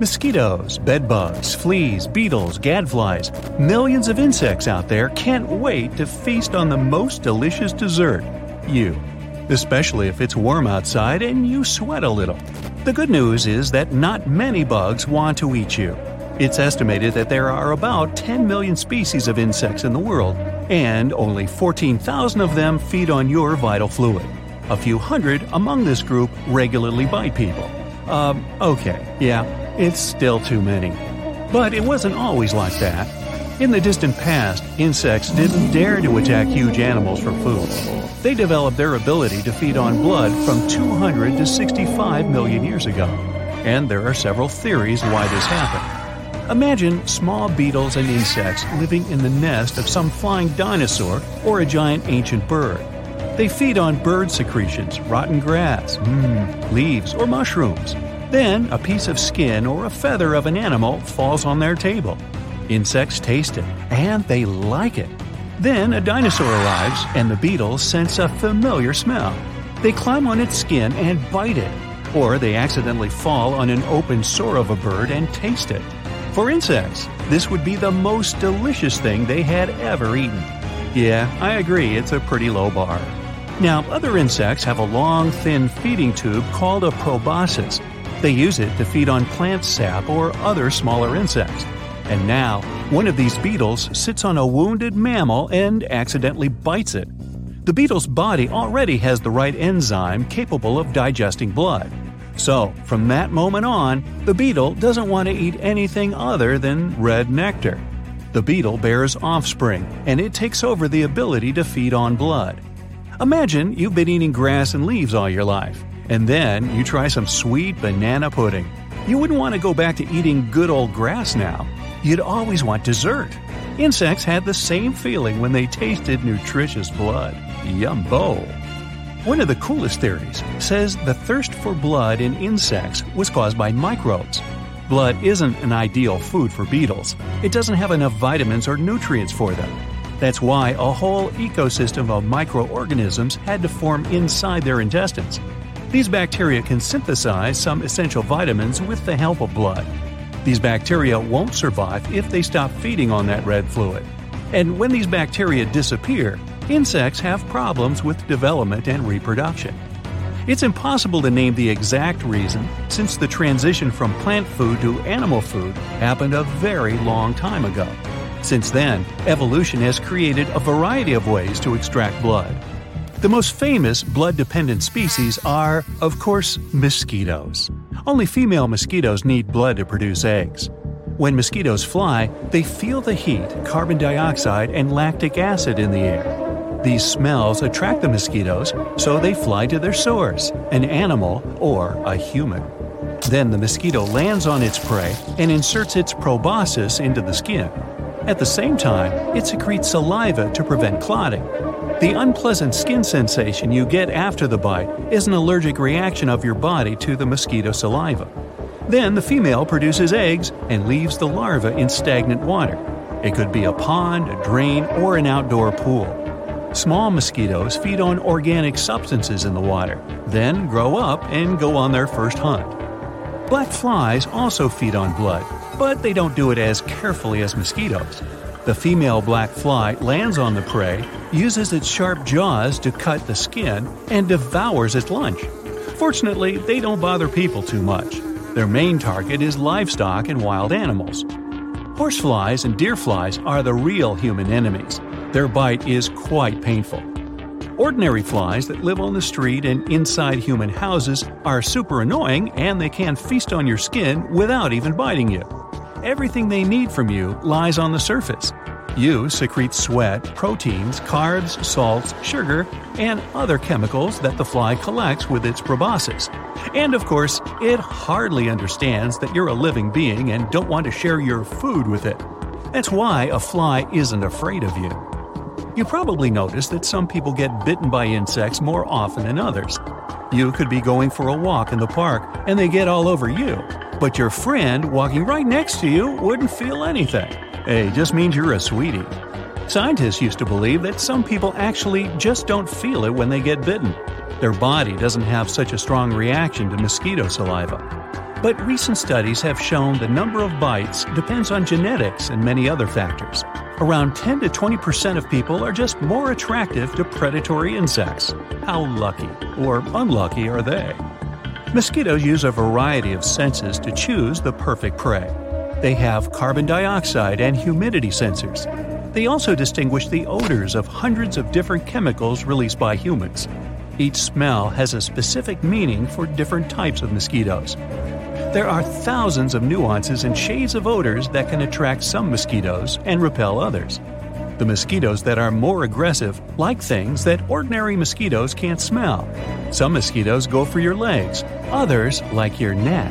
Mosquitoes, bedbugs, fleas, beetles, gadflies, millions of insects out there can't wait to feast on the most delicious dessert you. Especially if it's warm outside and you sweat a little. The good news is that not many bugs want to eat you. It's estimated that there are about 10 million species of insects in the world, and only 14,000 of them feed on your vital fluid. A few hundred among this group regularly bite people. Um, okay, yeah, it's still too many. But it wasn't always like that. In the distant past, insects didn't dare to attack huge animals for food. They developed their ability to feed on blood from 200 to 65 million years ago. And there are several theories why this happened. Imagine small beetles and insects living in the nest of some flying dinosaur or a giant ancient bird. They feed on bird secretions, rotten grass, mm, leaves, or mushrooms. Then a piece of skin or a feather of an animal falls on their table. Insects taste it, and they like it. Then a dinosaur arrives, and the beetles sense a familiar smell. They climb on its skin and bite it, or they accidentally fall on an open sore of a bird and taste it. For insects, this would be the most delicious thing they had ever eaten. Yeah, I agree, it's a pretty low bar. Now, other insects have a long, thin feeding tube called a proboscis. They use it to feed on plant sap or other smaller insects. And now, one of these beetles sits on a wounded mammal and accidentally bites it. The beetle's body already has the right enzyme capable of digesting blood. So, from that moment on, the beetle doesn't want to eat anything other than red nectar. The beetle bears offspring, and it takes over the ability to feed on blood. Imagine you've been eating grass and leaves all your life, and then you try some sweet banana pudding. You wouldn't want to go back to eating good old grass now. You'd always want dessert. Insects had the same feeling when they tasted nutritious blood. Yumbo! One of the coolest theories says the thirst for blood in insects was caused by microbes. Blood isn't an ideal food for beetles. It doesn't have enough vitamins or nutrients for them. That's why a whole ecosystem of microorganisms had to form inside their intestines. These bacteria can synthesize some essential vitamins with the help of blood. These bacteria won't survive if they stop feeding on that red fluid. And when these bacteria disappear, insects have problems with development and reproduction. It's impossible to name the exact reason since the transition from plant food to animal food happened a very long time ago. Since then, evolution has created a variety of ways to extract blood. The most famous blood dependent species are, of course, mosquitoes. Only female mosquitoes need blood to produce eggs. When mosquitoes fly, they feel the heat, carbon dioxide, and lactic acid in the air. These smells attract the mosquitoes, so they fly to their source, an animal or a human. Then the mosquito lands on its prey and inserts its proboscis into the skin. At the same time, it secretes saliva to prevent clotting. The unpleasant skin sensation you get after the bite is an allergic reaction of your body to the mosquito saliva. Then the female produces eggs and leaves the larva in stagnant water. It could be a pond, a drain, or an outdoor pool. Small mosquitoes feed on organic substances in the water, then grow up and go on their first hunt. Black flies also feed on blood, but they don't do it as carefully as mosquitoes. The female black fly lands on the prey, uses its sharp jaws to cut the skin, and devours its lunch. Fortunately, they don't bother people too much. Their main target is livestock and wild animals. Horseflies and deerflies are the real human enemies. Their bite is quite painful. Ordinary flies that live on the street and inside human houses are super annoying and they can feast on your skin without even biting you. Everything they need from you lies on the surface. You secrete sweat, proteins, carbs, salts, sugar, and other chemicals that the fly collects with its proboscis. And of course, it hardly understands that you're a living being and don't want to share your food with it. That's why a fly isn't afraid of you. You probably noticed that some people get bitten by insects more often than others. You could be going for a walk in the park and they get all over you, but your friend walking right next to you wouldn't feel anything. Hey, just means you're a sweetie. Scientists used to believe that some people actually just don't feel it when they get bitten. Their body doesn't have such a strong reaction to mosquito saliva. But recent studies have shown the number of bites depends on genetics and many other factors. Around 10 to 20% of people are just more attractive to predatory insects. How lucky or unlucky are they? Mosquitoes use a variety of senses to choose the perfect prey. They have carbon dioxide and humidity sensors. They also distinguish the odors of hundreds of different chemicals released by humans. Each smell has a specific meaning for different types of mosquitoes. There are thousands of nuances and shades of odors that can attract some mosquitoes and repel others. The mosquitoes that are more aggressive like things that ordinary mosquitoes can't smell. Some mosquitoes go for your legs, others like your neck.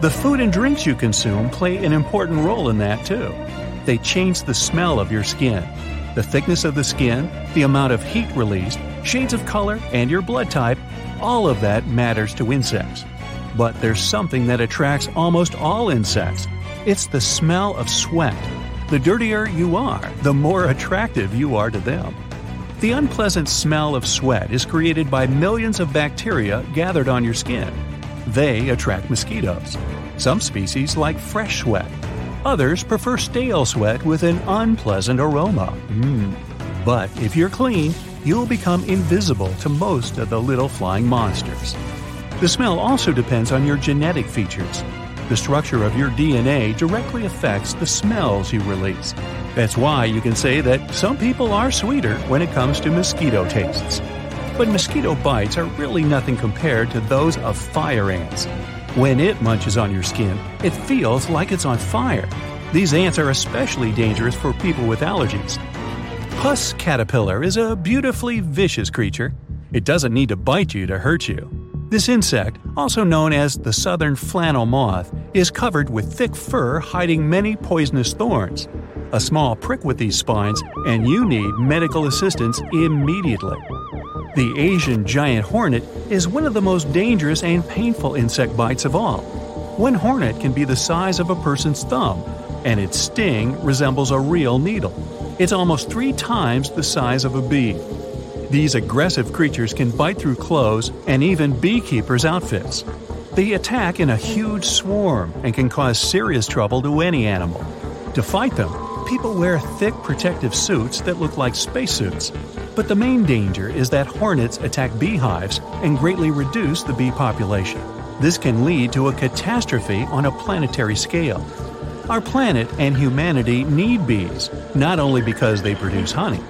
The food and drinks you consume play an important role in that too. They change the smell of your skin. The thickness of the skin, the amount of heat released, shades of color, and your blood type, all of that matters to insects. But there's something that attracts almost all insects it's the smell of sweat. The dirtier you are, the more attractive you are to them. The unpleasant smell of sweat is created by millions of bacteria gathered on your skin. They attract mosquitoes. Some species like fresh sweat. Others prefer stale sweat with an unpleasant aroma. Mm. But if you're clean, you'll become invisible to most of the little flying monsters. The smell also depends on your genetic features. The structure of your DNA directly affects the smells you release. That's why you can say that some people are sweeter when it comes to mosquito tastes. But mosquito bites are really nothing compared to those of fire ants. When it munches on your skin, it feels like it's on fire. These ants are especially dangerous for people with allergies. Puss caterpillar is a beautifully vicious creature. It doesn't need to bite you to hurt you. This insect, also known as the southern flannel moth, is covered with thick fur hiding many poisonous thorns. A small prick with these spines, and you need medical assistance immediately. The Asian giant hornet is one of the most dangerous and painful insect bites of all. One hornet can be the size of a person's thumb, and its sting resembles a real needle. It's almost three times the size of a bee. These aggressive creatures can bite through clothes and even beekeepers' outfits. They attack in a huge swarm and can cause serious trouble to any animal. To fight them, people wear thick protective suits that look like spacesuits. But the main danger is that hornets attack beehives and greatly reduce the bee population. This can lead to a catastrophe on a planetary scale. Our planet and humanity need bees, not only because they produce honey.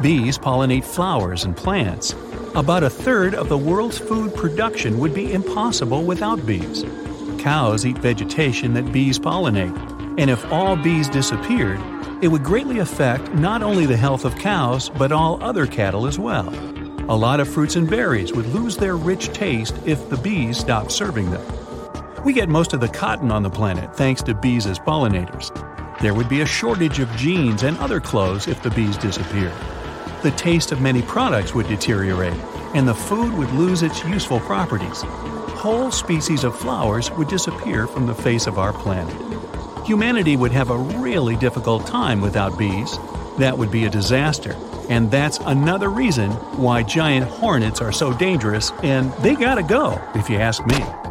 Bees pollinate flowers and plants. About a third of the world's food production would be impossible without bees. Cows eat vegetation that bees pollinate, and if all bees disappeared, it would greatly affect not only the health of cows, but all other cattle as well. A lot of fruits and berries would lose their rich taste if the bees stopped serving them. We get most of the cotton on the planet thanks to bees as pollinators. There would be a shortage of jeans and other clothes if the bees disappeared the taste of many products would deteriorate, and the food would lose its useful properties. Whole species of flowers would disappear from the face of our planet. Humanity would have a really difficult time without bees. That would be a disaster, and that's another reason why giant hornets are so dangerous, and they gotta go, if you ask me.